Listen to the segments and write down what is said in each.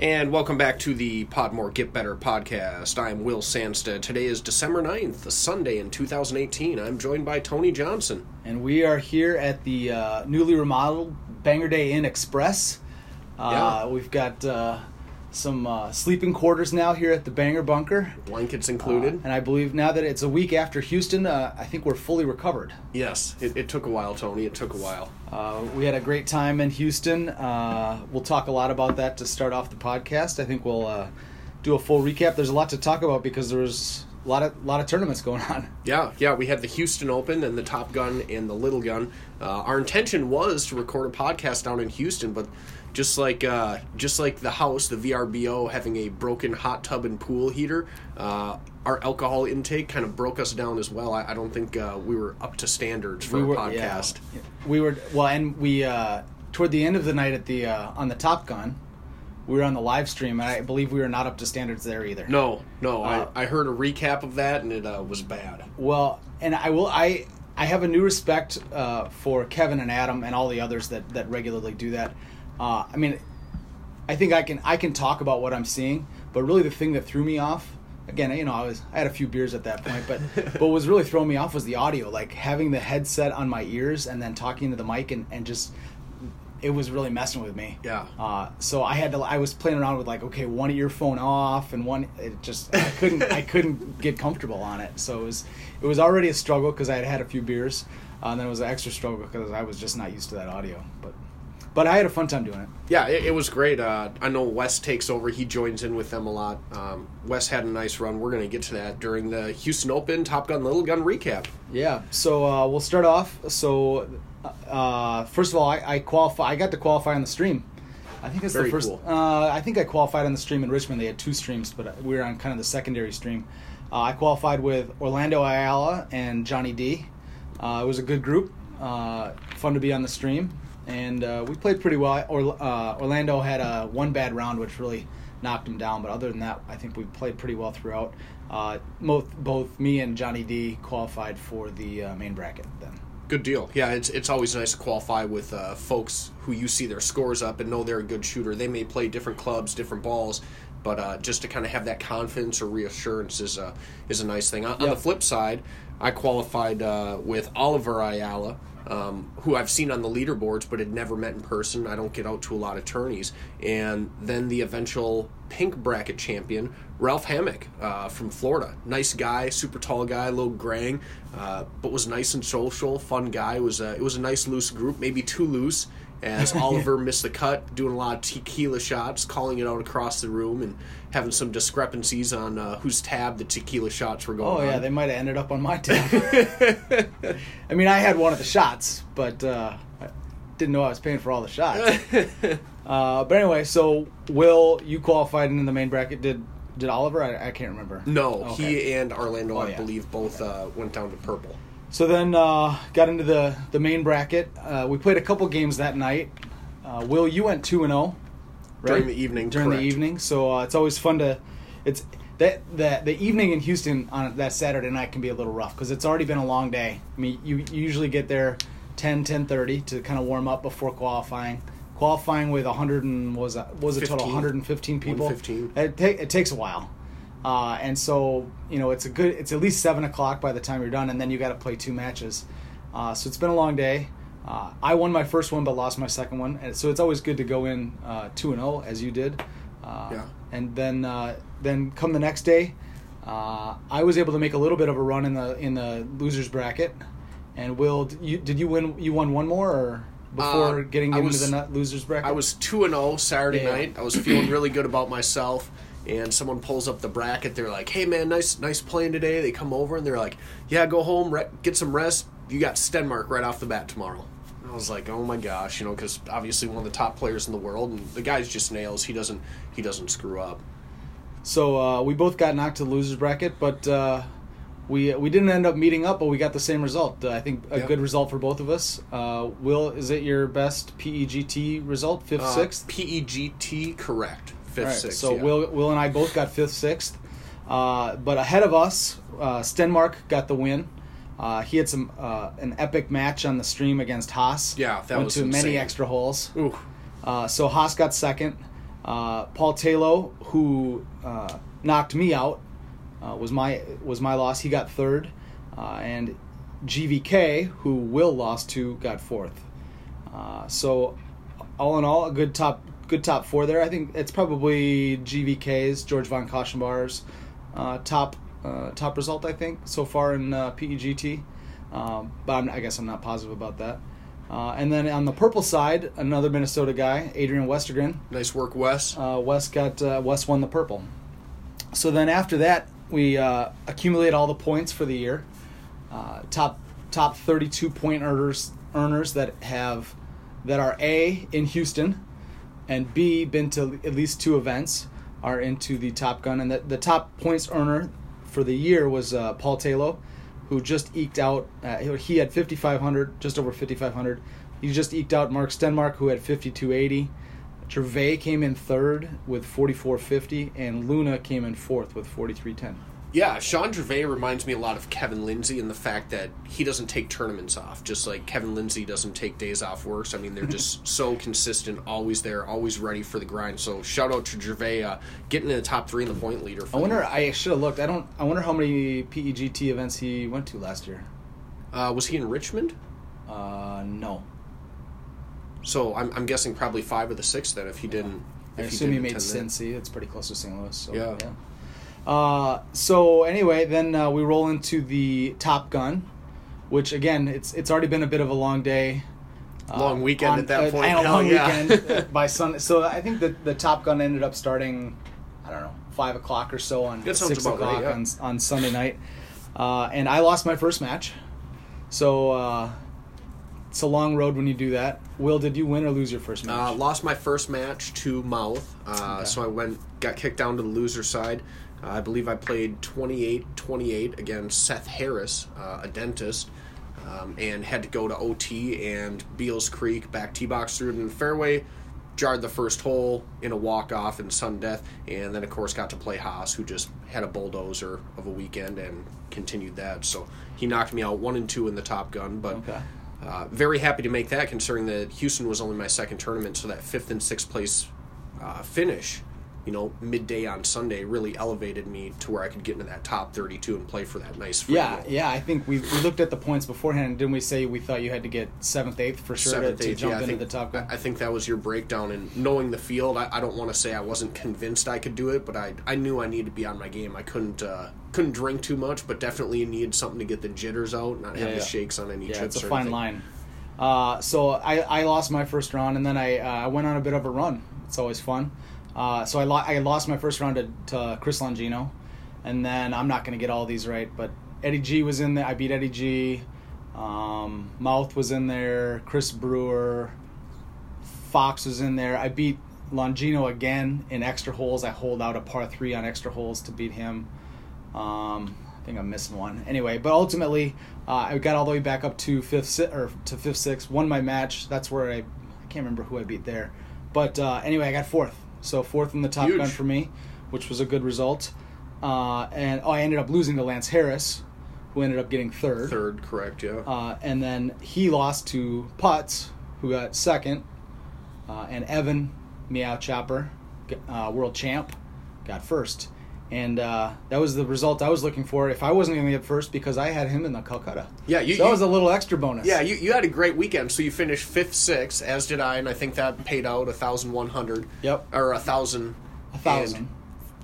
And welcome back to the Podmore Get Better podcast. I'm Will Sandstead. Today is December 9th, a Sunday in 2018. I'm joined by Tony Johnson. And we are here at the uh, newly remodeled Bangor Day Inn Express. Uh, Yeah. We've got uh, some uh, sleeping quarters now here at the Banger Bunker. Blankets Uh, included. and I believe now that it's a week after Houston, uh, I think we're fully recovered. yes, it, it took a while, Tony. It took a while. Uh, we had a great time in Houston. Uh, we'll talk a lot about that to start off the podcast. I think we'll uh, do a full recap. There's a lot to talk about because there's a lot of lot of tournaments going on. Yeah, yeah, we had the Houston Open and the Top Gun and the Little Gun. Uh, our intention was to record a podcast down in Houston, but just like uh, just like the house, the VRBO having a broken hot tub and pool heater, uh, our alcohol intake kind of broke us down as well. I, I don't think uh, we were up to standards for we a were podcast. Yeah, we were well, and we uh, toward the end of the night at the uh, on the Top Gun, we were on the live stream, and I believe we were not up to standards there either. No, no, Uh, I, I heard a recap of that and it uh, was bad. Well, and I will I I have a new respect uh, for Kevin and Adam and all the others that that regularly do that. Uh, I mean, I think I can I can talk about what I'm seeing, but really the thing that threw me off. Again, you know, I was I had a few beers at that point, but but what was really throwing me off was the audio, like having the headset on my ears and then talking to the mic and, and just it was really messing with me. Yeah. Uh, so I had to. I was playing around with like, okay, one earphone off and one. It just I couldn't. I couldn't get comfortable on it. So it was. It was already a struggle because I had had a few beers, uh, and then it was an extra struggle because I was just not used to that audio. But, but I had a fun time doing it. Yeah, it, it was great. Uh, I know Wes takes over. He joins in with them a lot. Um, Wes had a nice run. We're going to get to that during the Houston Open Top Gun Little Gun recap. Yeah. So uh, we'll start off. So uh, first of all, I, I qualify. I got to qualify on the stream. I think it's Very the first. cool. Uh, I think I qualified on the stream in Richmond. They had two streams, but we were on kind of the secondary stream. Uh, I qualified with Orlando Ayala and Johnny D. Uh, it was a good group. Uh, fun to be on the stream, and uh, we played pretty well. Or, uh, Orlando had a one bad round, which really knocked him down. But other than that, I think we played pretty well throughout. Uh, both both me and Johnny D qualified for the uh, main bracket then. Good deal. Yeah, it's it's always nice to qualify with uh, folks who you see their scores up and know they're a good shooter. They may play different clubs, different balls, but uh, just to kind of have that confidence or reassurance is a is a nice thing. On, on the flip side, I qualified uh, with Oliver Ayala. Um, who I've seen on the leaderboards but had never met in person. I don't get out to a lot of tourneys. And then the eventual pink bracket champion, Ralph Hammock uh, from Florida. Nice guy, super tall guy, little graying, uh, but was nice and social, fun guy. It was a, it was a nice loose group, maybe too loose. As Oliver missed the cut, doing a lot of tequila shots, calling it out across the room, and having some discrepancies on uh, whose tab the tequila shots were going Oh yeah, on. they might have ended up on my tab. I mean, I had one of the shots, but uh, I didn't know I was paying for all the shots. uh, but anyway, so Will, you qualified in the main bracket. Did did Oliver? I, I can't remember. No, Okay. he and Orlando, Oh, I yeah. believe, both uh, went down to purple. So then uh, got into the the main bracket. Uh, we played a couple games that night. Uh, Will, you went two and zero During the evening, During correct. the evening, so uh, it's always fun to. It's that that the evening in Houston on that Saturday night can be a little rough because it's already been a long day. I mean, you, you usually get there 10, 10.30 to kind of warm up before qualifying. Qualifying with 100 and was a, was a total 15. 115 people. 115. It, ta- it takes a while. Uh, and so you know it's a good it's at least seven o'clock by the time you're done and then you got to play two matches. Uh, so it's been a long day. Uh, i won my first one but lost my second one. And so it's always good to go in uh, 2 and 0 as you did. Uh, Yeah. and then uh, then come the next day uh, i was able to make a little bit of a run in the in the losers bracket. And will did you did you win you won one more or before getting I into was- the losers bracket? I was two and zero Saturday Yeah. night. I was feeling really good about myself, and someone pulls up the bracket. They're like, "Hey man, nice nice playing today." They come over and they're like, "Yeah, go home, re- get some rest. You got Stenmark right off the bat tomorrow." And I was like, "Oh my gosh," you know, because obviously one of the top players in the world, and the guy's just nails. He doesn't he doesn't screw up. So uh, we both got knocked to the losers bracket, but uh, we we didn't end up meeting up, but we got the same result. Uh, I think a Yep. good result for both of us. Uh, Will, is it your best PEGT result, fifth, Uh, sixth? PEGT correct. Fifth, right, sixth. so yeah. Will Will and I both got fifth, sixth. Uh, but ahead of us, uh, Stenmark got the win. Uh, he had some uh, an epic match on the stream against Haas. Yeah, that went was to many extra holes. Ooh, Uh, so Haas got second. Uh, Paul Taylor, who uh, knocked me out, uh, was my was my loss. He got third, uh, and GVK, who Will lost to, got fourth. Uh, so, all in all, a good top good top four there. I think it's probably GVK's George von Koschenbar's uh, top uh, top result. I think so far in uh, PEGT, um, but I'm, I guess I'm not positive about that. Uh, and then on the purple side, another Minnesota guy, Adrian Westergren. Nice work, Wes. Uh, Wes got uh, Wes won the purple. So then after that, we uh, accumulate all the points for the year. Uh, top top 32 point earners earners that have that are A in Houston and B been to at least two events are into the Top Gun and the, the top points earner for the year was uh, Paul Taylor who just eked out uh, he had 5500 just over 5500 he just eked out Mark Stenmark who had 5280 Gervais came in third with 4450 and Luna came in fourth with 4310 Yeah, Sean Gervais reminds me a lot of Kevin Lindsay in the fact that he doesn't take tournaments off, just like Kevin Lindsay doesn't take days off works. I mean, they're just so consistent, always there, always ready for the grind. So shout out to Gervais uh, getting in the top three in the point leader. For I wonder. I should have looked I don't I wonder how many PEGT events he went to last year Uh, was he in Richmond? uh no So I'm, I'm guessing probably five of the six then if he didn't. I If assume he didn't made. Cincy. It's pretty close to St. Louis. So, Yeah. yeah. Uh, so anyway, then uh, we roll into the Top Gun, which again, it's it's already been a bit of a long day. uh, Long weekend at that point. And a long yeah. weekend by Sunday. So I think that the Top Gun ended up starting, I don't know, five o'clock or so on six right, o'clock yeah. on on Sunday night, uh, and I lost my first match. So uh, it's a long road when you do that. Will, did you win or lose your first match? Uh, lost my first match to Mouth, uh, Okay. so I went got kicked down to the loser side. Uh, I believe I played 28-28 against Seth Harris, uh, a dentist, um, and had to go to OT and Beals Creek back tee box through it in the fairway. Jarred the first hole in a walk off in sudden death, and then of course got to play Haas, who just had a bulldozer of a weekend and continued that. So he knocked me out one and two in the Top Gun, but. Okay. Uh, very happy to make that, considering that Houston was only my second tournament, so that fifth and sixth place uh, finish, you know, midday on Sunday, really elevated me to where I could get into that top 32 and play for that nice free Yeah, roll. yeah. I think we we looked at the points beforehand. Didn't we say we thought you had to get seventh, eighth for sure Seventh, to, to eighth, jump yeah, into think, the top? I, I think that was your breakdown. And knowing the field, I, I don't want to say I wasn't convinced I could do it, but I, I knew I needed to be on my game. I couldn't uh, couldn't drink too much, but definitely needed something to get the jitters out, not have Yeah, the shakes on any yeah, chips. it's a or fine anything. line. Uh, so I, I lost my first round, and then I uh, I went on a bit of a run. It's always fun. Uh, so I, lo- I lost my first round to, to Chris Longino, and then I'm not going to get all these right, but Eddie G was in there. I beat Eddie G. Um, Mouth was in there. Chris Brewer. Fox was in there. I beat Longino again in extra holes. I hold out a par three on extra holes to beat him. Um, I think I'm missing one. Anyway, but ultimately, uh, I got all the way back up to fifth si- or to fifth six. Won my match. That's where I I can't remember who I beat there, but uh, anyway, I got fourth. So fourth in the top Huge. gun for me, which was a good result. Uh, and oh, I ended up losing to Lance Harris, who ended up getting third. Third, correct, yeah. Uh, and then he lost to Putz, who got second, uh, and Evan Meow Chopper, uh, world champ, got first. And uh, that was the result I was looking for. If I wasn't going to get first, because I had him in the Calcutta. Yeah, you- so that you- was a little extra bonus. Yeah, you, you had a great weekend. So you finished fifth, sixth, as did I, and I think that paid out a thousand one hundred. Yep. Or a thousand. a thousand.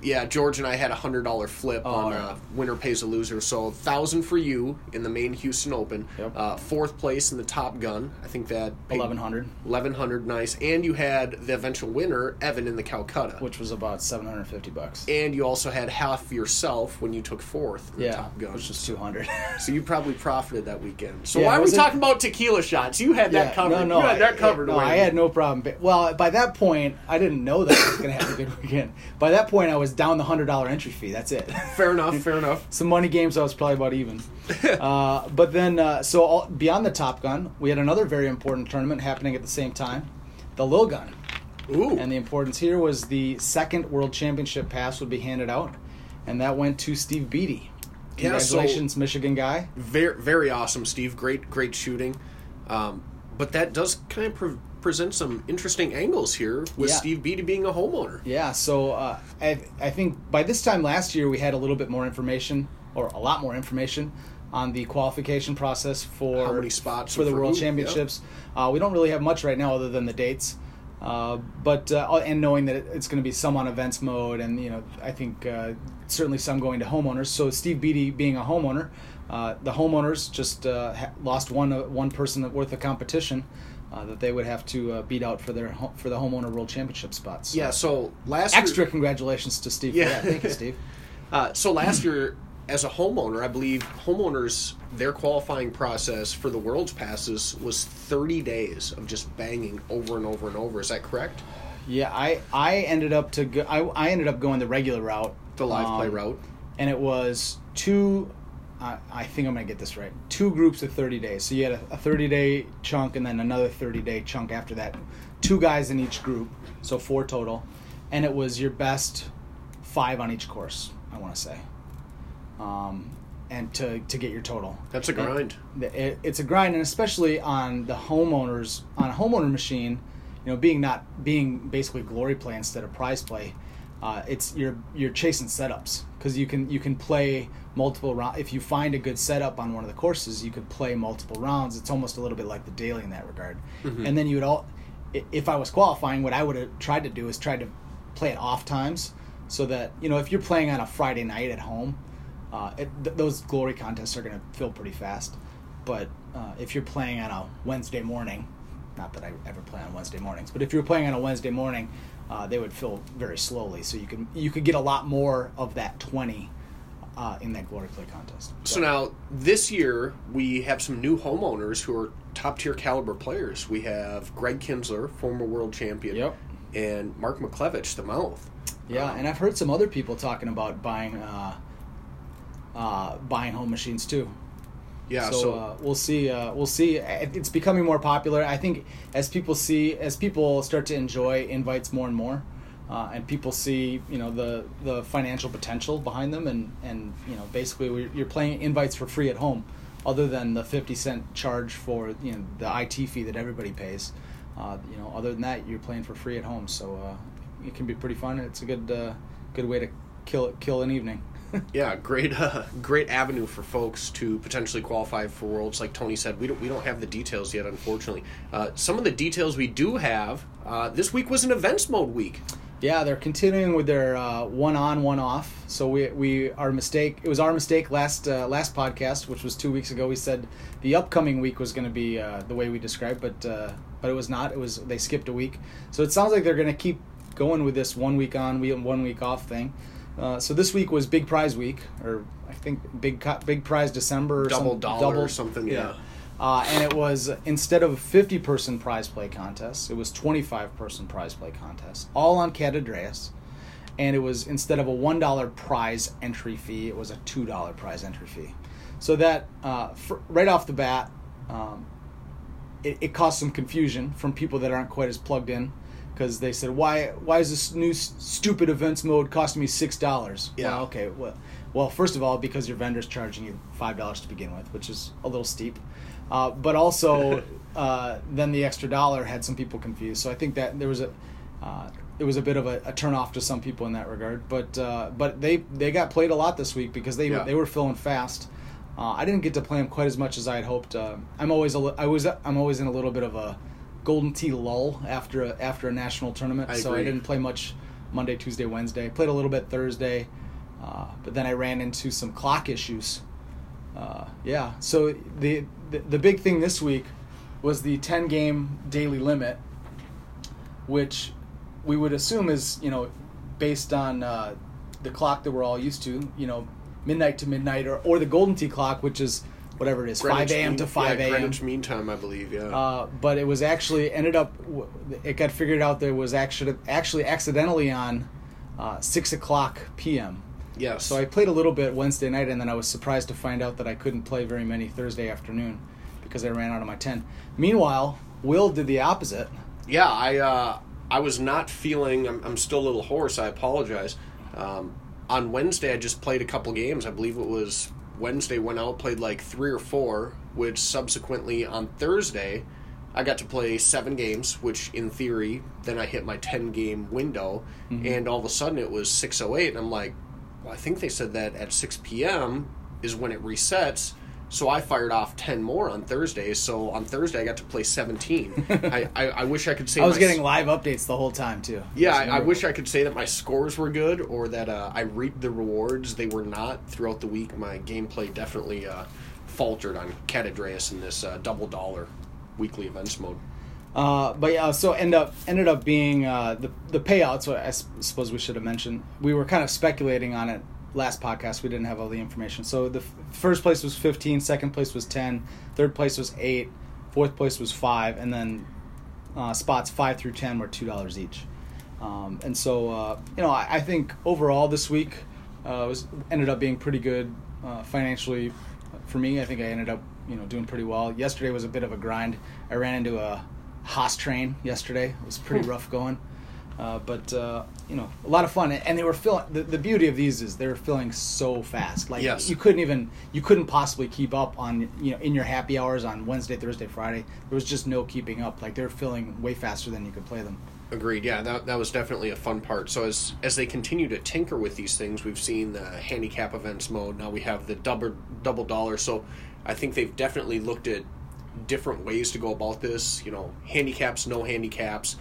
Yeah, George and I had a hundred dollar flip Oh, on yeah. uh, winner pays a loser. So thousand for you in the main Houston Open. Yep. Uh, fourth place in the Top Gun. I think that Eleven hundred, Eleven hundred, nice. And you had the eventual winner, Evan, in the Calcutta. which was about seven hundred fifty bucks. and you also had half yourself when you took fourth in yeah, the Top Gun. which was two hundred. So you probably profited that weekend. So Yeah, why are we talking about tequila shots? You had that covered. No, no, you had that I, covered. No, I had no problem. Well, by that point, I didn't know that I was going to have a good weekend. By that point, I was down the hundred dollar entry fee. That's it. Fair enough. Fair enough. Some money games, I was probably about even. uh, but then, uh, so all, beyond the Top Gun, we had another very important tournament happening at the same time, the Lil Gun. Ooh. And the importance here was the second World Championship pass would be handed out, and that went to Steve Beatty. Yeah, so- Congratulations, Michigan guy. very very awesome, Steve. Great great shooting. Um, but that does kind of present some interesting angles here with Yeah. Steve Beatty being a homeowner. Yeah, so uh, I, I think by this time last year we had a little bit more information, or a lot more information, on the qualification process for How many spots for the for World who, yeah. Championships. Uh, we don't really have much right now other than the dates, uh, but uh, and knowing that it's going to be some on events mode, and you know I think uh, certainly some going to homeowners. So Steve Beatty being a homeowner, uh, the homeowners just uh, ha- lost one uh, one person worth of competition. Uh, that they would have to uh, beat out for their ho- for the homeowner world championship spots. So- Yeah, so last extra year, congratulations to Steve. Yeah. Thank you, Steve. uh, so last year as a homeowner, I believe homeowners their qualifying process for the World's passes was 30 days of just banging over and over and over. Is that correct? Yeah, I I ended up to go, I I ended up going the regular route, The live play um, route. and it was two. I I think I'm gonna get this right. Two groups of 30 days. So you had a, a 30 day chunk and then another 30 day chunk after that. Two guys in each group, so four total, and it was your best five on each course. I want to say, um, and to to get your total. That's a grind. the- it, it's a grind and especially on the homeowners on a homeowner machine you know being not being basically glory play instead of prize play uh, it's you're you're chasing setups. Because you can you can play multiple rounds if you find a good setup on one of the courses you could play multiple rounds. It's almost a little bit like the daily in that regard. And then you would all if i was qualifying what i would have tried to do is try to play it off times so that you know if you're playing on a friday night at home uh, it, th- those glory contests are going to fill pretty fast. But uh, if you're playing on a Wednesday morning, not that I ever play on Wednesday mornings, but if you're playing on a Wednesday morning, uh, they would fill very slowly. So you can you could get a lot more of that twenty uh, in that glory play contest. So now this year we have some new homeowners who are top tier caliber players. We have Greg Kinsler, former world champion, Yep. and Mark McClevich, the mouth. Yeah, Um, and I've heard some other people talking about buying uh, uh, buying home machines too. Yeah. so, So, uh, we'll see. Uh, we'll see. It's becoming more popular. I think as people see, as people start to enjoy invites more and more, uh, and people see, you know, the the financial potential behind them, and and you know, basically, you're playing invites for free at home, other than the fifty cent charge for you know the IT fee that everybody pays. Uh, you know, other than that, you're playing for free at home. So uh, it can be pretty fun. It's a good uh, good way to kill kill an evening. yeah, great, uh, great avenue for folks to potentially qualify for worlds. Like Tony said, we don't we don't have the details yet, unfortunately. Uh, some of the details we do have. Uh, this week was an events mode week. Yeah, they're continuing with their uh, one on, one off. So we we our mistake. It was our mistake last uh, last podcast, which was two weeks ago. We said the upcoming week was going to be uh, the way we described, but uh, but it was not. It was they skipped a week. So it sounds like they're going to keep going with this one week on, one week off thing. Uh, so this week was Big Prize Week, or I think Big Big Prize December, or Double some, dollar or something, yeah. Uh, and it was instead of a 50 person prize play contest, it was 25 person prize play contest, all on Cat Andreas. And it was instead of a $1 prize entry fee, it was a $2 prize entry fee. So that, uh, fr- right off the bat, um, it, it caused some confusion from people that aren't quite as plugged in because they said, "Why? Why is this new s- stupid events mode costing me six dollars?" Yeah. Well, okay. Well, well, first of all, because your vendor's charging you five dollars to begin with, which is a little steep. Uh, but also, uh, then the extra dollar had some people confused. So I think that there was a. Uh, it was a bit of a, a turn off to some people in that regard, but uh, but they they got played a lot this week because they Yeah. they were filling fast. Uh, I didn't get to play them quite as much as I had hoped. Uh, I'm always a li- I was I'm always in a little bit of a golden tee lull after a, after a national tournament, I so I didn't play much Monday, Tuesday, Wednesday. Played a little bit Thursday, uh, but then I ran into some clock issues. Uh, yeah, so the, the the big thing this week was the 10 game daily limit, which we would assume is you know based on uh, the clock that we're all used to, you know, midnight to midnight, or, or the golden tee clock, which is whatever it is, Greenwich 5 a.m. To 5 yeah, a.m. Greenwich Mean Time, I believe. Yeah. Uh, but it was actually ended up. It got figured out there was actually actually accidentally on uh, six o'clock p.m. yes. So I played a little bit Wednesday night, and then I was surprised to find out that I couldn't play very many Thursday afternoon because I ran out of my ten. Meanwhile, Will did the opposite. yeah, I uh, I was not feeling. I'm, I'm still a little hoarse. I apologize. Um, on Wednesday, I just played a couple games. I believe it was Wednesday. Went out, played like three or four, which subsequently on Thursday I got to play seven games, which in theory, then I hit my 10 game window, mm-hmm. and all of a sudden it was 6.08, and I'm like, well, I think they said that at 6 p.m. is when it resets. So I fired off 10 more on Thursday. So on Thursday I got to play 17. I, I, I wish I could say I was getting live updates the whole time too. yeah, I, I wish I could say that my scores were good or that uh, I reaped the rewards. They were not throughout the week. My gameplay definitely uh, faltered on Cat Andreas in this uh, double dollar weekly events mode. Uh, but yeah, so end up ended up being uh, the the payouts. I suppose we should have mentioned. We were kind of speculating on it last podcast. We didn't have all the information. So the f- first place was 15, second place was 10, third place was 8, fourth place was 5, and then uh, spots 5 through 10 were $2 each. Um, and so, uh, you know, I, I think overall this week uh, was ended up being pretty good uh, financially for me. I think I ended up, you know, doing pretty well. Yesterday was a bit of a grind. I ran into a Haas train yesterday. It was pretty Hmm. rough going. Uh, but uh, you know, a lot of fun, and they were filling. The, the beauty of these is they were filling so fast. Like Yes. you couldn't even, you couldn't possibly keep up on, you know, in your happy hours on Wednesday, Thursday, Friday. There was just no keeping up. Like they were filling way faster than you could play them. Agreed. Yeah, that, that was definitely a fun part. So as as they continue to tinker with these things, we've seen the handicap events mode. Now we have the double double dollar. So I think they've definitely looked at different ways to go about this. You know, handicaps, no handicaps.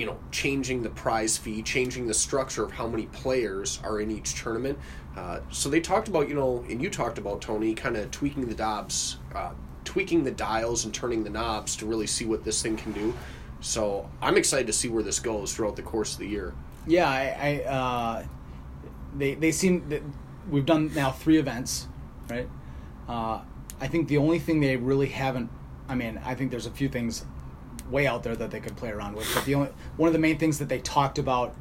You know, changing the prize fee, changing the structure of how many players are in each tournament. Uh, so they talked about, you know, and you talked about Tony, kind of tweaking the knobs, uh, tweaking the dials, and turning the knobs to really see what this thing can do. So I'm excited to see where this goes throughout the course of the year. Yeah, I, I uh, they they seem that we've done now three events, right? Uh, I think the only thing they really haven't. I mean, I think there's a few things way out there that they could play around with, but the only one of the main things that they talked about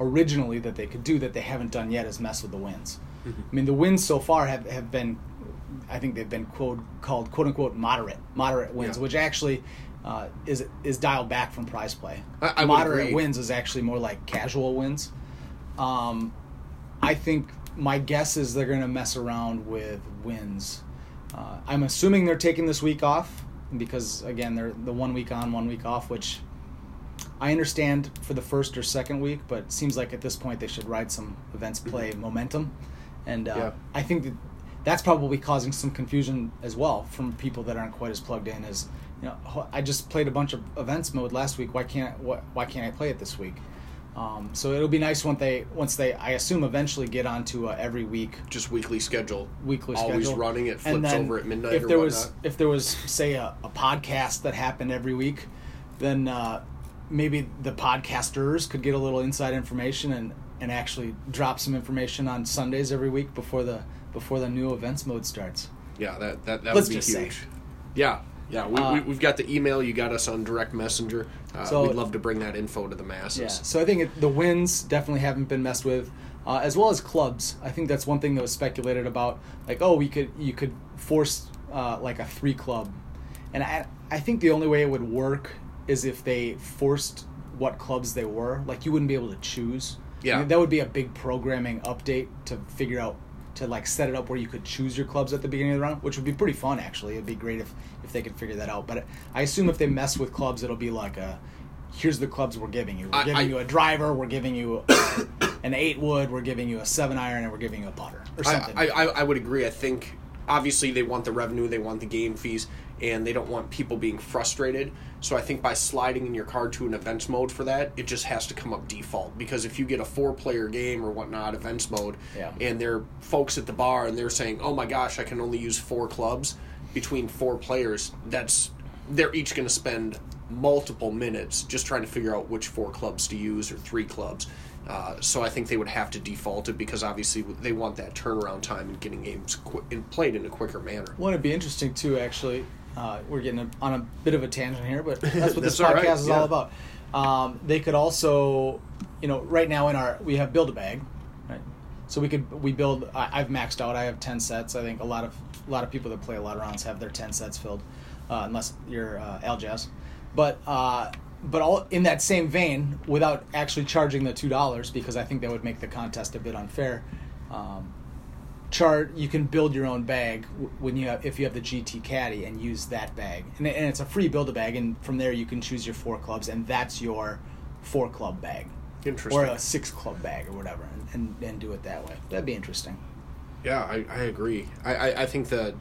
originally that they could do that they haven't done yet is mess with the wins. I mean, the winds so far have, have been, I think they've been quote called quote unquote moderate moderate wins, Yeah. which actually uh, is is dialed back from prize play. I- I moderate wins is actually more like casual wins. Um, I think my guess is they're going to mess around with wins. Uh, I'm assuming they're taking this week off because again they're the one week on, one week off, which I understand for the first or second week, but it seems like at this point they should ride some events play momentum, and uh, Yeah. I think that that's probably causing some confusion as well from people that aren't quite as plugged in as you know. I just played a bunch of events mode last week. Why can't why, why can't I play it this week? Um, so it'll be nice once they once they I assume eventually get onto uh, every week Just weekly schedule. weekly schedule. Always schedule. running. It flips then over at midnight If or there was if there was say a, a podcast that happened every week, then uh, maybe the podcasters could get a little inside information and and actually drop some information on Sundays every week before the before the new events mode starts. Yeah, that that, that Let's would be just say. huge. Yeah, yeah. We, Uh, we, we've got the email. You got us on direct messenger. Uh, So- we'd love to bring that info to the masses. Yeah. So I think it, the wins definitely haven't been messed with, uh, as well as clubs. I think that's one thing that was speculated about. Like, oh, we could you could force uh, like a three club, and I I think the only way it would work is if they forced what clubs they were. Like you wouldn't be able to choose. Yeah. I mean, that would be a big programming update to figure out to like set it up where you could choose your clubs at the beginning of the round, which would be pretty fun actually. It'd be great if if they could figure that out. But I assume if they mess with clubs, it'll be like a here's the clubs we're giving you. We're I- giving I- you a driver, we're giving you an eight wood, we're giving you a seven iron, and we're giving you a putter or something. I, I, I would agree. I think obviously they want the revenue, they want the game fees, and they don't want people being frustrated. So I think by sliding in your card to an events mode for that, it just has to come up default. Because if you get a four player game or whatnot, events mode, Yeah. and there are folks at the bar and they're saying, oh my gosh, I can only use four clubs between four players, that's they're each going to spend multiple minutes just trying to figure out which four clubs to use or three clubs. Uh, so I think they would have to default it because obviously they want that turnaround time and getting games qu- and played in a quicker manner. Well, it'd be interesting too. Actually, uh, we're getting a, on a bit of a tangent here, but that's what this That's all podcast right, is yeah. all about. Um, they could also, you know, right now in our we have build a bag, right? So we could we build. I, I've maxed out. I have ten sets. I think a lot of a lot of people that play a lot of rounds have their ten sets filled, uh, unless you're uh, Al Jazz. But uh, but all in that same vein, without actually charging the two dollars, because I think that would make the contest a bit unfair. Um, chart you can build your own bag when you have if you have the GT Caddy and use that bag, and, and it's a free build a bag, and from there you can choose your four clubs, and that's your four club bag Interesting. or a six club bag or whatever, and, and, and do it that way. That'd be interesting. Yeah, I, I agree. I, I, I think that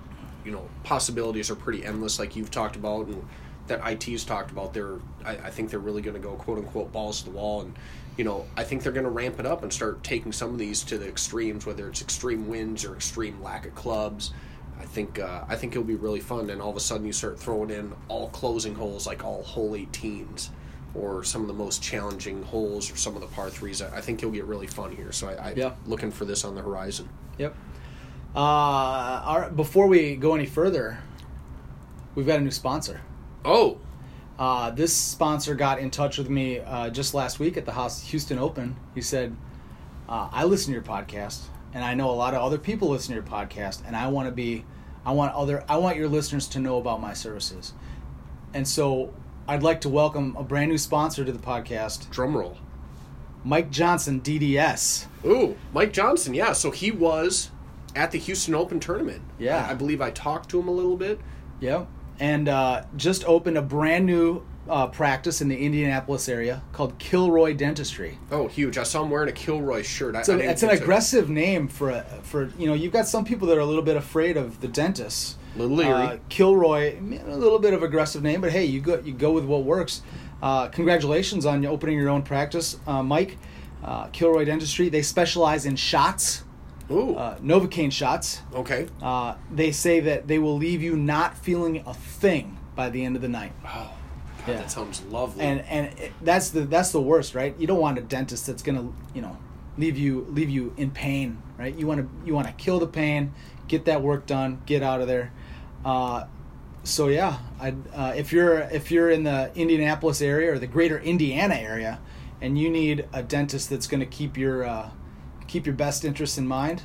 you know possibilities are pretty endless, like you've talked about, and that IT's talked about. They're I, I think they're really going to go quote unquote balls to the wall, and you know I think they're going to ramp it up and start taking some of these to the extremes, whether it's extreme wins or extreme lack of clubs. I think uh, I think it'll be really fun, and all of a sudden you start throwing in all closing holes, like all hole 18s, or some of the most challenging holes, or some of the par threes. I think you'll get really fun here. So I, I Yeah. looking for this on the horizon. Yep. Uh, right, before we go any further, we've got a new sponsor. Oh, Uh, this sponsor got in touch with me uh, just last week at the House Houston Open. He said, uh, "I listen to your podcast, and I know a lot of other people listen to your podcast, and I want to be, I want other, I want your listeners to know about my services, and so I'd like to welcome a brand new sponsor to the podcast, drum roll. Mike Johnson, DDS. Ooh, Mike Johnson. Yeah, so he was at the Houston Open tournament. Yeah. I, I believe I talked to him a little bit. Yep. And uh, just opened a brand new uh, practice in the Indianapolis area called Kilroy Dentistry. Oh, huge! I saw him wearing a Kilroy shirt. I, So I didn't it's an aggressive name for a, for you know you've got some people that are a little bit afraid of the leery. Uh, Kilroy, a little bit of aggressive name, but hey, you go you go with what works. Uh, congratulations on opening your own practice, uh, Mike. Uh, Kilroy Dentistry. They specialize in shots, Ooh. uh, Novocaine shots. okay. Uh, they say that they will leave you not feeling a thing by the end of the night. Oh, God, Yeah. that sounds lovely. and and it, that's the that's the worst, right? You don't want a dentist that's gonna you know leave you leave you in pain, right? You want to you want to kill the pain, get that work done, get out of there. Uh, so yeah, I uh, if you're if you're in the Indianapolis area or the greater Indiana area, and you need a dentist that's going to keep your uh, keep your best interests in mind,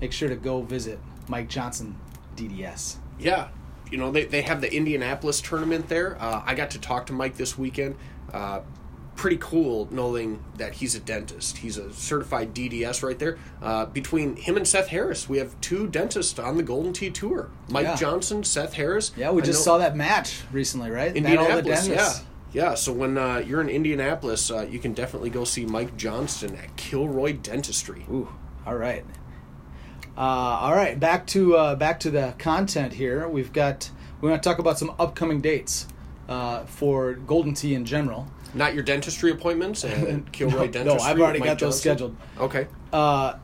make sure to go visit Mike Johnson, DDS. yeah, you know they they have the Indianapolis tournament there. Uh, I got to talk to Mike this weekend. Uh, pretty cool knowing that he's a dentist. He's a certified DDS right there. Uh, between him and Seth Harris, we have two dentists on the Golden Tee Tour. Mike Yeah. Johnson, Seth Harris. Yeah, we I just know- saw that match recently, right? Battle of the Indianapolis, yeah. Yeah, so when uh, you're in Indianapolis, uh, you can definitely go see Mike Johnson at Kilroy Dentistry. Ooh, all right. Uh, all right, back to uh, back to the content here. We've got we want to talk about some upcoming dates uh, for Golden Tee in general. Not your dentistry appointments and Kilroy no, Dentistry. no, I've already got those scheduled. Okay. Uh,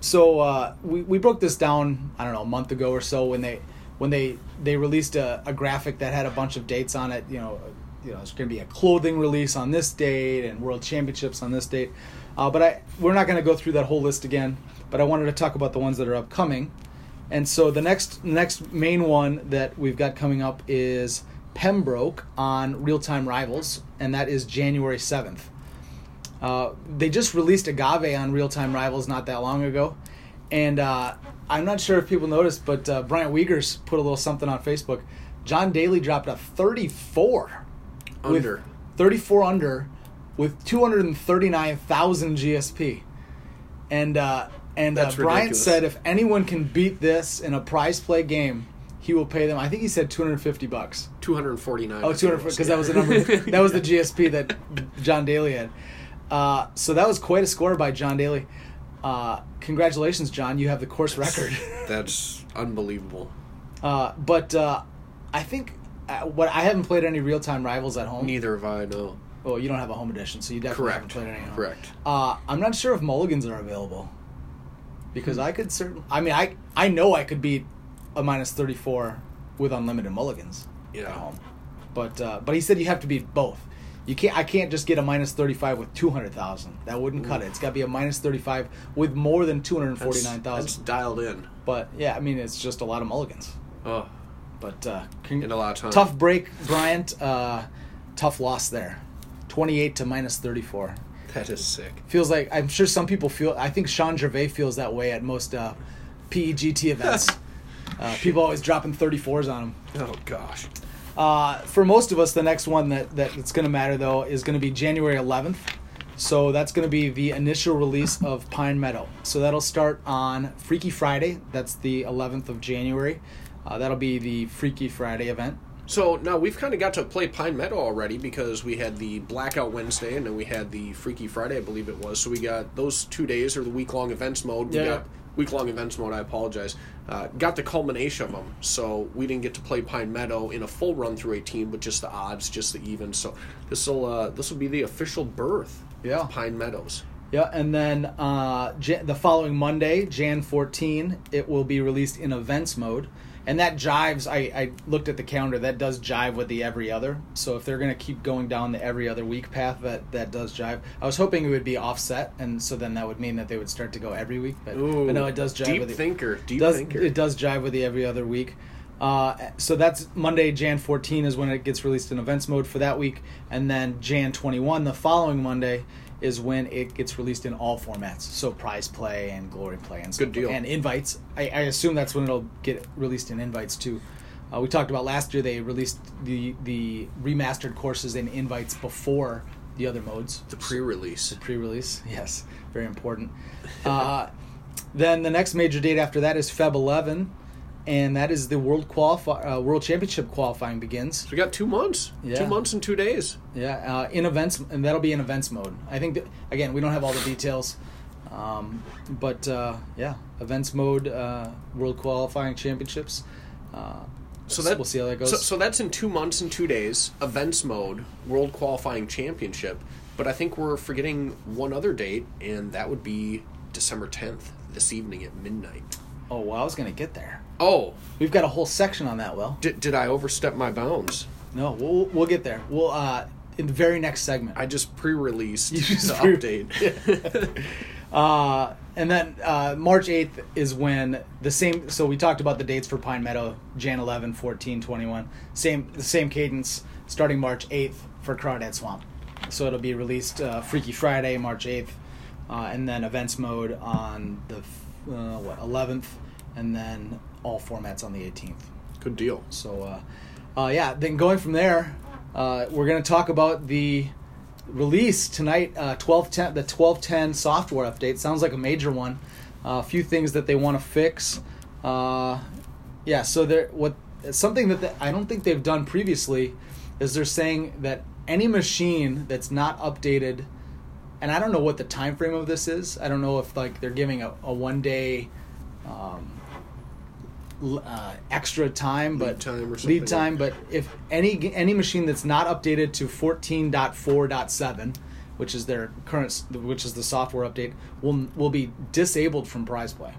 so uh, we we broke this down. I don't know a month ago or so when they when they they released a, a graphic that had a bunch of dates on it. You know, you know, it's going to be a clothing release on this date and World Championships on this date. Uh, but I we're not going to go through that whole list again. But I wanted to talk about the ones that are upcoming. And so the next next main one that we've got coming up is Pembroke on Real Time Rivals, and that is January seventh. Uh, they just released Agave on Real Time Rivals not that long ago, and uh, I'm not sure if people noticed, but uh, Bryant Wiegers put a little something on Facebook. John Daly dropped a 34 Under. with 34 under with 239,000 GSP, and uh, and uh, That's Bryant said if anyone can beat this in a prize play game, he will pay them. I think he said 250 bucks. 249. Oh, 200 because that was the number. that was the GSP that John Daly had. Uh, so that was quite a score by John Daly. Uh, congratulations, John. You have the course record. That's unbelievable. uh, but uh, I think what I haven't played any real time rivals at home. Neither have I, no. Oh, you don't have a home edition, so you definitely Correct. haven't played any. at home. Correct. Uh, I'm not sure if mulligans are available because I could certainly. I mean, I I know I could beat a minus 34 with unlimited mulligans at Yeah. home, but uh, but he said you have to beat both. You can't. I can't just get a minus 35 with 200,000. That wouldn't cut it. It's got to be a minus 35 with more than That's, 249,000. that's dialed in. But yeah, I mean, it's just a lot of mulligans. Oh, But uh, con- in a lot of time. tough break, Bryant. Uh, tough loss there. 28 to minus 34 That is sick. feels like I'm sure some people feel. I think Sean Gervais feels that way at most uh, PEGT events. uh, people always dropping 34s on him. Oh, gosh. Uh, for most of us, the next one that, that that's going to matter though is going to be January 11th. So that's going to be the initial release of Pine Meadow. So that'll start on Freaky Friday. That's the 11th of January. Uh, that'll be the Freaky Friday event. So now we've kind of got to play Pine Meadow already because we had the Blackout Wednesday and then we had the Freaky Friday, I believe it was. So we got those two days or the week long events mode. We Yeah, got week long events mode. I apologize. Uh, got the culmination of them. So we didn't get to play Pine Meadow in a full run through 18, but just the odds, just the evens. So this will uh, this will be the official birth. Yeah. of Pine Meadows. Yeah, and then uh, Jan- the following Monday, Jan 14, it will be released in events mode. And that jives, I, I looked at the calendar, that does jive with the every other. So if they're going to keep going down the every other week path, that, that does jive. I was hoping it would be offset, and so then that would mean that they would start to go every week. But, but no, it does jive deep with it. thinker, deep does, thinker. It does jive with the every other week. Uh, so that's Monday, Jan 14 is when it gets released in events mode for that week, and then Jan 21, the following Monday, is when it gets released in all formats. So prize play and glory play and stuff. Good deal. And invites. I, I assume that's when it'll get released in invites too. Uh, we talked about last year they released the the remastered courses in invites before the other modes the pre-release. The pre-release. Yes, very important. Uh, then the next major date after that is Feb 11, and that is the World qualify uh, World Championship qualifying begins. So we got two months. Yeah. Two months and two days. Yeah, uh, in events, and that'll be in events mode. I think that, again we don't have all the details, um, but uh, yeah, events mode, uh, World Qualifying Championships. Uh, So that we'll see how that goes. So, so that's in two months and two days. Events mode, World Qualifying Championship. But I think we're forgetting one other date, and that would be December tenth, this evening at midnight. Oh, well, I was gonna get there. Oh, We've got a whole section on that. Well, did, did I overstep my bounds? no, we'll we'll get there. We'll uh, in the very next segment. I just pre-released You just the pre- update. Uh, and then uh, March 8th is when the same. So we talked about the dates for Pine Meadow, Jan 11, 14, 21. Same the same cadence starting March 8th for Crawdad Swamp. So it'll be released uh, Freaky Friday, March 8th, uh, and then events mode on the uh, what 11th, and then all formats on the 18th. Good deal. So, uh, uh, yeah, then going from there, uh, we're going to talk about the release tonight, uh, 1210, the 1210 software update. Sounds like a major one. Uh, a few things that they want to fix. Uh, yeah, so they're, what something that they, I don't think they've done previously is they're saying that any machine that's not updated, and I don't know what the time frame of this is. I don't know if like they're giving a, a one day. Um, uh, extra time, Lead but time or something lead time. that. But if any any machine that's not updated to 14.4.7, which is their current, which is the software update, will will be disabled from prize play.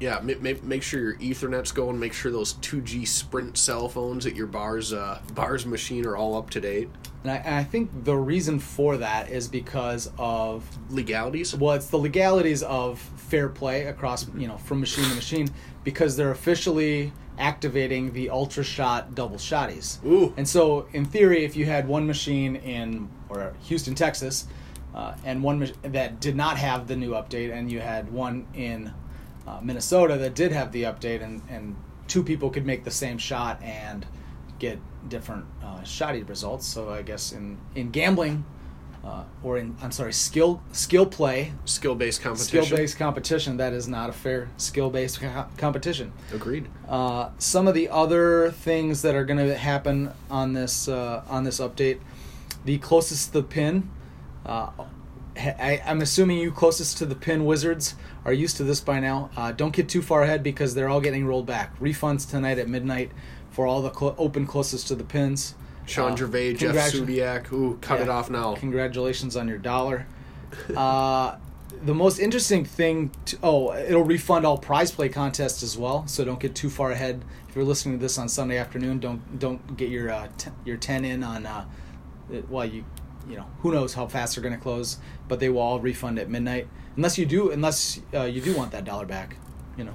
Yeah, ma- ma- make sure your Ethernet's going. Make sure those 2G Sprint cell phones at your bar's uh, bar's machine are all up to date. And I, and I think the reason for that is because of Legalities. well, it's the legalities of fair play across you know from machine to machine because they're officially activating the ultra shot double shotties. Ooh. And so, in theory, if you had one machine in or Houston, Texas, uh, and one mach- that did not have the new update, and you had one in uh, Minnesota that did have the update, and, and two people could make the same shot and get different uh, shotty results. So I guess in in gambling, uh, or in I'm sorry, skill skill play, Skill based competition. skill based competition, that is not a fair skill based co- competition. Agreed. Uh, some of the other things that are going to happen on this uh, on this update, the closest to the pin. Uh, I, I'm assuming you closest to the pin wizards are used to this by now. Uh, don't get too far ahead because they're all getting rolled back. Refunds tonight at midnight for all the cl- open closest to the pins. Sean Uh, Gervais, Jeff Sudiak. Ooh, cut it off now. Congratulations on your dollar. uh, the most interesting thing, to, oh, it'll refund all prize play contests as well. So don't get too far ahead. If you're listening to this on Sunday afternoon, don't don't get your uh, t- your ten in on. Uh, well, you you know who knows how fast they're going to close, but they will all refund at midnight unless you do unless uh, you do want that dollar back. You know,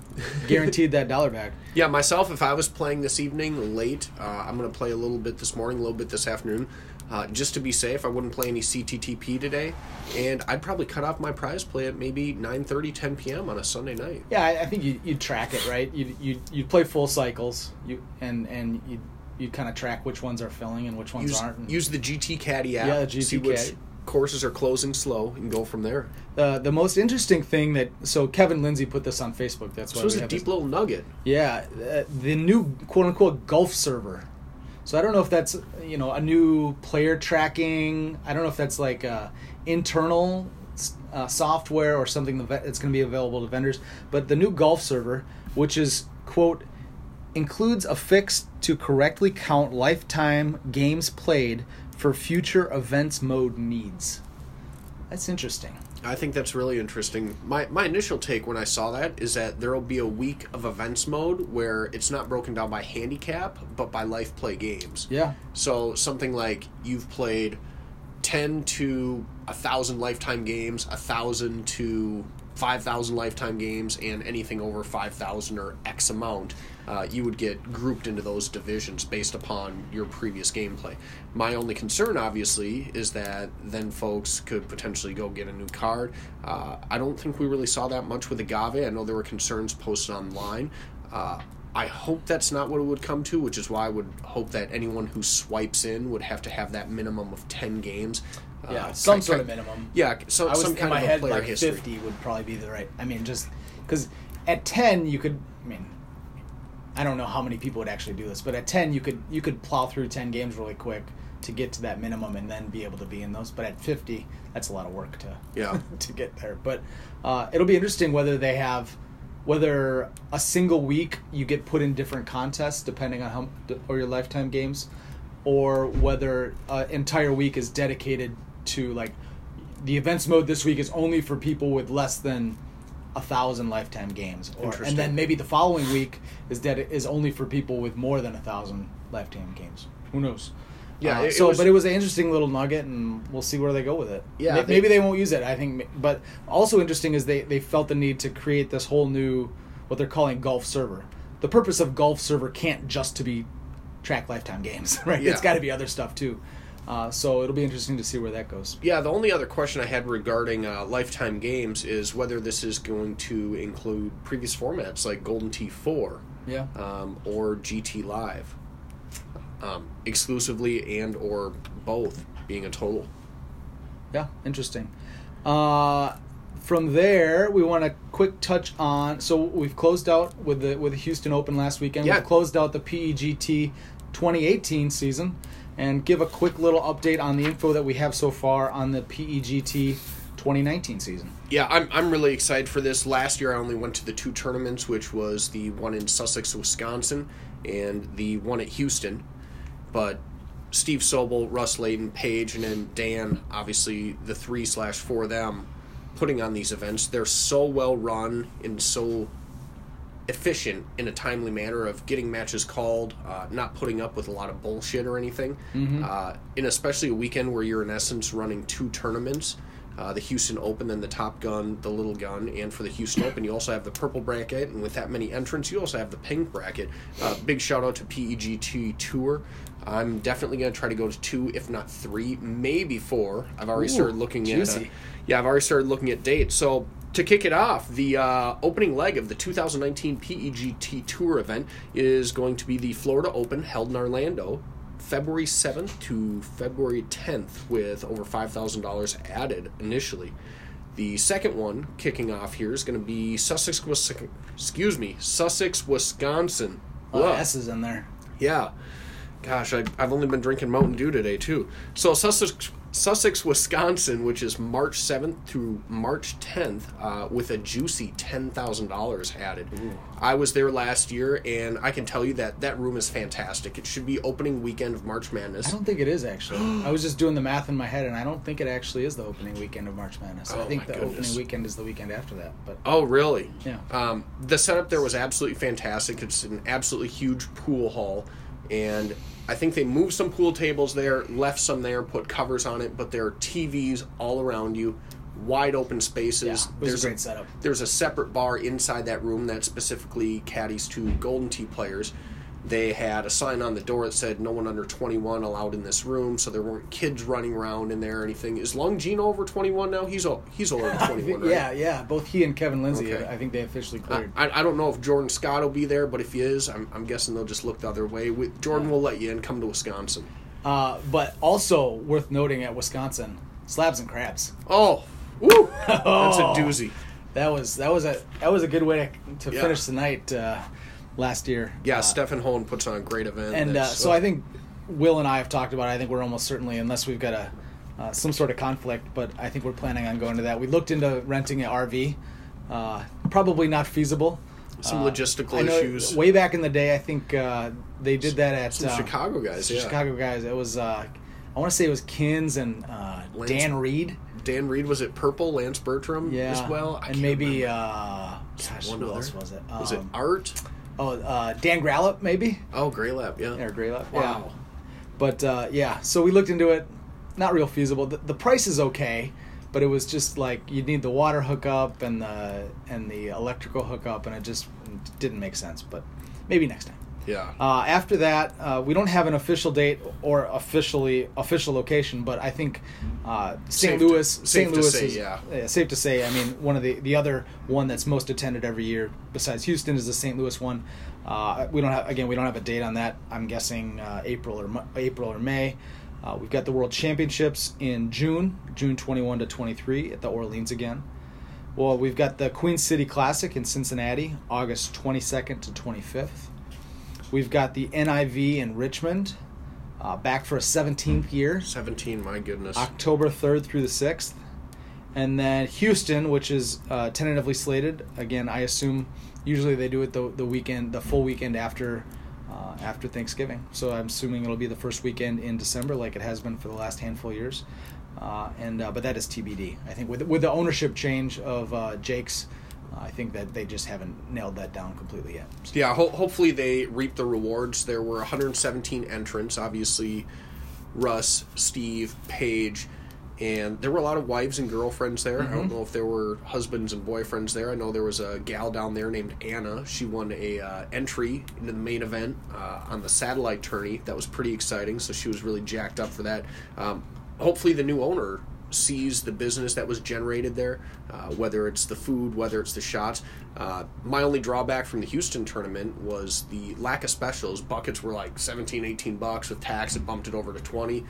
guaranteed that dollar back. Yeah, myself, if I was playing this evening late, uh, I'm going to play a little bit this morning, a little bit this afternoon. Uh, just to be safe, I wouldn't play any CTTP today, and I'd probably cut off my prize play at maybe 9:30, 10 p.m. on a Sunday night. Yeah, I, I think you you'd track it right. You you you'd play full cycles. You and and you you kind of track which ones are filling and which ones Use, aren't. and- use the GT Caddy app. Yeah, the GT Caddy. Courses are closing slow and go from there. The the most interesting thing that so Kevin Lindsay put this on Facebook. That's why This was a deep this- little nugget. Yeah, uh, the new quote unquote golf server. So I don't know if that's you know a new player tracking. I don't know if that's like uh, internal uh, software or something that's going to be available to vendors. But the new golf server, which is quote includes a fix to correctly count lifetime games played for future events mode needs. That's interesting. I think that's really interesting. My my initial take when I saw that is that there will be a week of events mode where it's not broken down by handicap, but by life play games. Yeah. So something like you've played ten to a thousand lifetime games, a thousand to five thousand lifetime games, and anything over five thousand or X amount, uh, you would get grouped into those divisions based upon your previous gameplay. My only concern, obviously, is that then folks could potentially go get a new card. Uh, I don't think we really saw that much with Agave. I know there were concerns posted online. Uh, I hope that's not what it would come to, which is why I would hope that anyone who swipes in would have to have that minimum of ten games. Yeah, Uh, some sort of minimum. Yeah, so, was some in kind of head player like history. fifty would probably be the right. I mean, just because at ten you could. I mean, I don't know how many people would actually do this, but at ten you could you could plow through ten games really quick to get to that minimum and then be able to be in those. But at fifty, that's a lot of work to Yeah. to get there. But uh, it'll be interesting whether they have whether a single week you get put in different contests depending on how or your lifetime games, or whether an entire week is dedicated to like the events mode this week is only for people with less than a thousand lifetime games, or and then maybe the following week is that is only for people with more than a thousand lifetime games. Who knows? Yeah, Uh, it- it so was- but it was an interesting little nugget, and we'll see where they go with it. Yeah, May- they- maybe they won't use it. I think, but also interesting is they they felt the need to create this whole new what they're calling golf server. The purpose of golf server can't just to be track lifetime games, right? Yeah. It's got to be other stuff too. Uh, so it'll be interesting to see where that goes. Yeah, the only other question I had regarding uh, lifetime games is whether this is going to include previous formats like Golden Tee Four Yeah. um, or GT Live, um, exclusively and or both being a total. Yeah, interesting. Uh, from there, we want to quick touch on. So we've closed out with the with the Houston Open last weekend. Yeah. We've closed out the PEGT 2018 season, and give a quick little update on the info that we have so far on the PEGT 2019 season. Yeah, I'm, I'm really excited for this. Last year I only went to the two tournaments, which was the one in Sussex, Wisconsin, and the one at Houston. But Steve Sobel, Russ Layton, Paige, and then Dan, obviously the three slash four of them, putting on these events. They're so well run and so efficient in a timely manner of getting matches called, uh, not putting up with a lot of bullshit or anything. Uh, and especially a weekend where you're in essence running two tournaments. Uh, the Houston Open, then the Top Gun, the Little Gun, and for the Houston Open, you also have the purple bracket, and with that many entrants, you also have the pink bracket. Uh, big shout out to PEGT Tour. I'm definitely going to try to go to two, if not three, maybe four. I've already Ooh, started looking at. Uh, yeah, I've already started looking at dates. So to kick it off, the uh, opening leg of the 2019 PEGT Tour event is going to be the Florida Open held in Orlando, February 7th to February 10th, with over $5,000 added initially. The second one kicking off here is going to be Sussex, excuse me, Sussex, Wisconsin. A lot of S's in there. Yeah. Gosh, I, I've only been drinking Mountain Dew today, too. So, Sussex, Sussex, Wisconsin, which is March 7th through March 10th, uh, with a juicy $10,000 added. I was there last year, and I can tell you that that room is fantastic. It should be opening weekend of March Madness. I don't think it is actually. I was just doing the math in my head, and I don't think it actually is the opening weekend of March Madness. I Oh, think the goodness. opening weekend is the weekend after that. But Oh, really? Yeah. Um, the setup there was absolutely fantastic. It's an absolutely huge pool hall, and I think they moved some pool tables there, left some there, put covers on it, but there are TVs all around you, wide open spaces. Yeah, was a great setup. There's a separate bar inside that room that specifically caddies to Golden Tee players. They had a sign on the door that said no one under 21 allowed in this room, so there weren't kids running around in there or anything. Is Long Gino over 21 now? He's o- he's over 21, right? yeah, yeah, both he and Kevin Lindsay, Okay. I think they officially cleared. I I don't know if Jordan Scott will be there, but if he is, I'm, I'm guessing they'll just look the other way. Jordan will let you in. Come to Wisconsin. Uh, but also worth noting at Wisconsin, slabs and crabs. Oh, woo! That's Oh. a doozy. That was that was a that was a good way to, to Yeah. finish the night uh, last year. Yeah, Uh, Stefan Hohen puts on a great event. and uh, so I think Will and I have talked about. it. I think we're almost certainly, unless we've got a uh, some sort of conflict, but I think we're planning on going to that. We looked into renting an RV. Uh, probably not feasible. Some Uh, logistical issues. Way back in the day, I think uh, they did that at Some uh, Chicago guys, yeah. Chicago guys. It was uh, I want to say it was Kins and uh, Lance- Dan Reed. Dan Reed was it Purple, Lance Bertram Yeah, as well, I and maybe uh, gosh, One who other. else was it? was it Um, Art? Oh, uh, Dan Grallop, maybe. Oh, Grey yeah. Or Grey Wow. Yeah. But uh, yeah, so we looked into it. Not real feasible. The, the price is okay, but it was just like you'd need the water hookup and the and the electrical hookup, and it just didn't make sense. But maybe next time. Yeah. Uh, after that, uh, we don't have an official date or officially official location, but I think uh, St. Safe to- Louis, safe St. to Louis say, is yeah. safe to say. I mean, one of the the other one that's most attended every year besides Houston is the St. Louis one. Uh, we don't have again, we don't have a date on that. I'm guessing uh, April or April or May. Uh, we've got the World Championships in June, June 21 to 23 at the Orleans again. Well, we've got the Queen City Classic in Cincinnati, August 22nd to 25th. We've got the NIV in Richmond, uh, back for a 17th year, 17, my goodness. October 3rd through the 6th. And then Houston, which is uh, tentatively slated. Again, I assume usually they do it the, the weekend, the full weekend after uh, after Thanksgiving. So I'm assuming it'll be the first weekend in December, like it has been for the last handful of years. Uh, and uh, but that is TBD. I think with with the ownership change of uh, Jake's, I think that they just haven't nailed that down completely yet. So- Yeah, ho- hopefully they reap the rewards. There were 117 entrants, obviously Russ, Steve, Paige, and there were a lot of wives and girlfriends there. I Mm-hmm. don't know if there were husbands and boyfriends there. I know there was a gal down there named Anna. She won a uh, entry into the main event uh, on the satellite tourney. That was pretty exciting. So she was really jacked up for that. Um, hopefully the new owner sees the business that was generated there, uh, whether it's the food, whether it's the shots. Uh, my only drawback from the Houston tournament was the lack of specials. Buckets were like 17, 18 bucks with tax. It bumped it over to 20.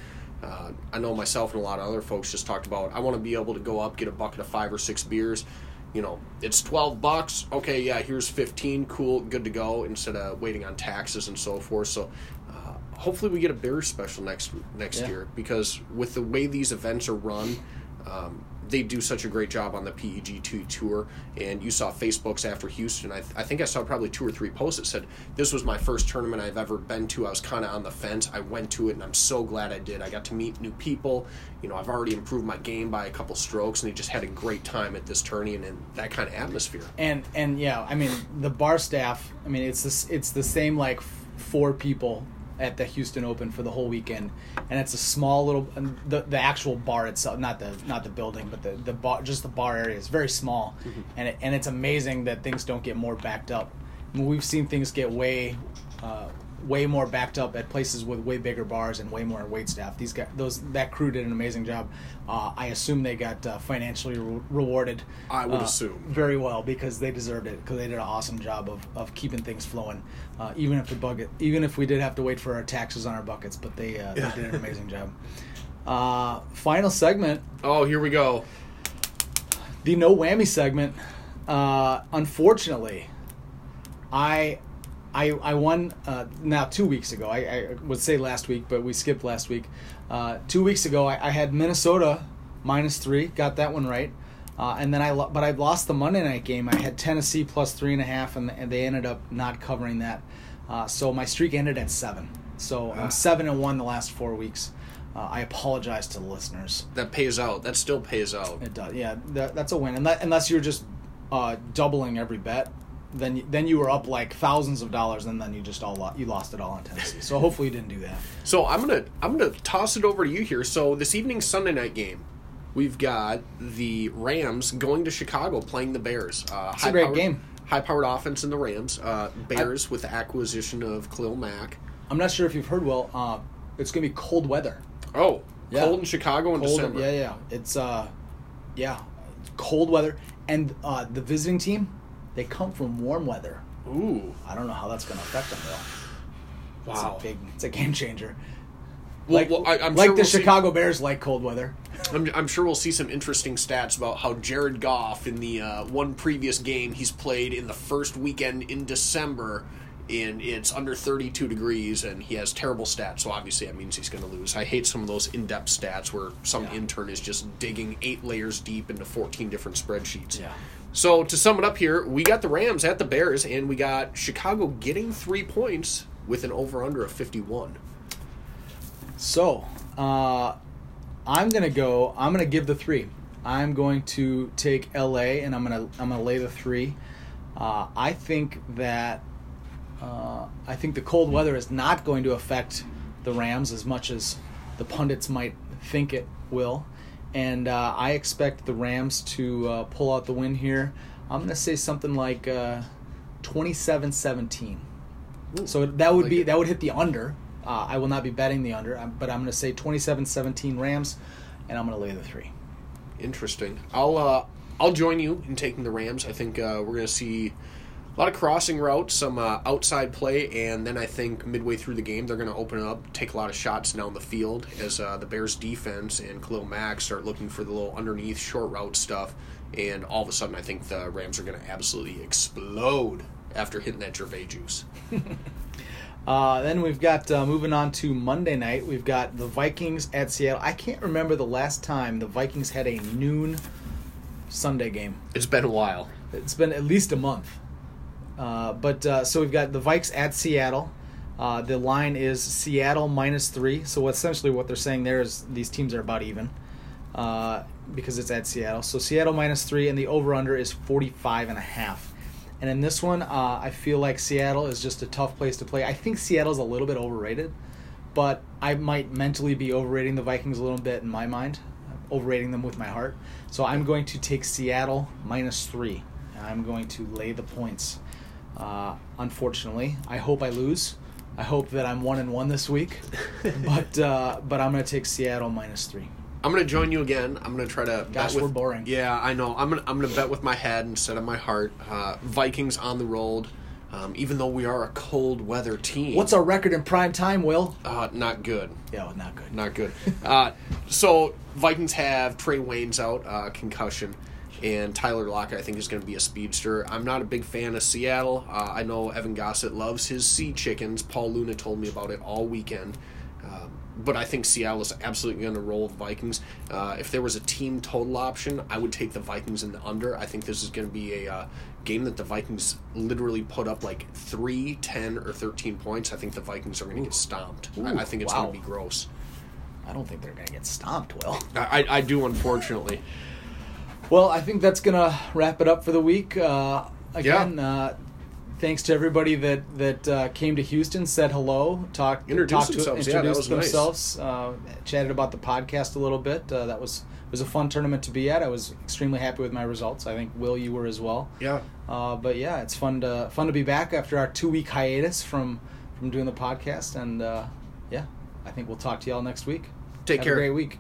Uh, I know myself and a lot of other folks just talked about. I want to be able to go up, get a bucket of five or six beers. You know, it's twelve bucks. Okay, yeah, here's fifteen. Cool, good to go. Instead of waiting on taxes and so forth. So, uh, hopefully, we get a beer special next next Yeah. year because with the way these events are run, um, they do such a great job on the PEGT tour. And you saw Facebook's after Houston. I, th- I think I saw probably two or three posts that said, This was my first tournament I've ever been to. I was kind of on the fence. I went to it and I'm so glad I did. I got to meet new people. You know, I've already improved my game by a couple strokes and they just had a great time at this tourney and, and that kind of atmosphere. and and yeah, I mean the bar staff. I mean it's this it's the same like four people at the Houston Open for the whole weekend, and it's a small little the the actual bar itself, not the not the building, but the the bar just the bar area is very small, and it, and it's amazing that things don't get more backed up. I mean, we've seen things get way. Uh, way more backed up at places with way bigger bars and way more wait staff. These guys, those that crew did an amazing job. Uh, I assume they got uh, financially re- rewarded. I would uh, assume. very well because they deserved it because they did an awesome job of, of keeping things flowing. Uh, even if the bucket, even if we did have to wait for our taxes on our buckets, but they uh, Yeah. they did an amazing job. Uh, final segment, Oh, here we go. the no whammy segment. Uh, unfortunately, I. I, I won uh, now two weeks ago. I, I would say last week, but we skipped last week. Uh, two weeks ago, I, I had Minnesota minus three, got that one right. Uh, and then I, lo- but I lost the Monday night game. I had Tennessee plus three and a half, and, and they ended up not covering that. Uh, so my streak ended at seven. So Ah. I'm seven and one the last four weeks. Uh, I apologize to the listeners. That pays out. That still pays out. It does, yeah. That, that's a win, and that, unless you're just uh, doubling every bet, then you- then you were up like thousands of dollars, and then you just all lo- you lost it all on Tennessee. So hopefully you didn't do that. So I'm gonna I'm gonna toss it over to you here. So this evening's Sunday night game, we've got the Rams going to Chicago playing the Bears. Uh, It's a great game. High powered offense in the Rams. Uh, Bears with the acquisition of Khalil Mack. I'm not sure if you've heard. Well, uh, it's gonna be cold weather. Oh, Yeah. cold in Chicago in Cold, December. yeah, yeah. It's uh, yeah, cold weather, and uh, the visiting team, they come from warm weather. Ooh, I don't know how that's gonna affect them though. It's wow. a big, it's a game changer. Well, like well, I, am like sure the we'll see- Chicago Bears like cold weather. I'm, I'm sure we'll see some interesting stats about how Jared Goff, in the uh, one previous game he's played in the first weekend in December, and it's under 32 degrees, and he has terrible stats. So obviously that means he's going to lose. I hate some of those in-depth stats where some Yeah. intern is just digging eight layers deep into 14 different spreadsheets. Yeah. So to sum it up here, we got the Rams at the Bears, and we got Chicago getting three points with an over/under of 51. So, uh, I'm gonna go. I'm gonna give the three. I'm going to take LA, and I'm gonna I'm gonna lay the three. Uh, I think that uh, I think the cold weather is not going to affect the Rams as much as the pundits might think it will, and uh, I expect the Rams to uh, pull out the win here. I'm gonna say something like uh, 27-17. So that would like be it. that would hit the under. Uh, I will not be betting the under, but I'm going to say 27-17 Rams, and I'm going to lay the three. Interesting. I'll uh, I'll join you in taking the Rams. I think uh, we're going to see a lot of crossing routes, some uh, outside play, and then I think midway through the game they're going to open it up, take a lot of shots down the field as uh, the Bears defense and Khalil Mack start looking for the little underneath short route stuff, and all of a sudden I think the Rams are going to absolutely explode after hitting that Gervais juice. Uh, then we've got uh, moving on to Monday night. We've got the Vikings at Seattle. I can't remember the last time the Vikings had a noon Sunday game. It's been a while. It's been at least a month. Uh, but uh, so we've got the Vikes at Seattle. Uh, the line is Seattle minus three. So essentially, what they're saying there is these teams are about even uh, because it's at Seattle. So Seattle minus three, and the over under is 45 and a half. And in this one, uh, I feel like Seattle is just a tough place to play. I think Seattle's a little bit overrated, but I might mentally be overrating the Vikings a little bit in my mind, overrating them with my heart. So I'm going to take Seattle minus three. I'm going to lay the points. Uh, unfortunately, I hope I lose. I hope that I'm one and one this week, but uh, but I'm going to take Seattle minus three. I'm gonna join you again. I'm gonna try to. Gosh, bet with, we're boring. Yeah, I know. I'm gonna I'm gonna bet with my head instead of my heart. Uh, Vikings on the road. Um, even though we are a cold weather team, What's our record in prime time, Will? uh, not good. Yeah, well, not good. Not good. uh, so Vikings have Trey Wayne's out, uh, concussion, and Tyler Lockett I think is going to be a speedster. I'm not a big fan of Seattle. Uh, I know Evan Gossett loves his sea chickens. Paul Luna told me about it all weekend. Um, but I think Seattle is absolutely going to roll with Vikings. Uh, if there was a team total option, I would take the Vikings in the under. I think this is going to be a uh, game that the Vikings literally put up like 3, 10, or 13 points. I think the Vikings are going to get stomped. I, I think it's wow. going to be gross. I don't think they're going to get stomped, Will. I, I do, unfortunately. Well, I think that's going to wrap it up for the week. Uh, again, uh, thanks to everybody that that uh, came to Houston, said hello, talked, Introduced talked themselves. to, Yeah, introduced nice. themselves, uh, chatted about the podcast a little bit. Uh, that was was a fun tournament to be at. I was extremely happy with my results. I think Will, you were as well. Yeah. Uh, but yeah, it's fun to fun to be back after our two week hiatus from from doing the podcast, and uh, yeah, I think we'll talk to y'all next week. Take Have care. A great week.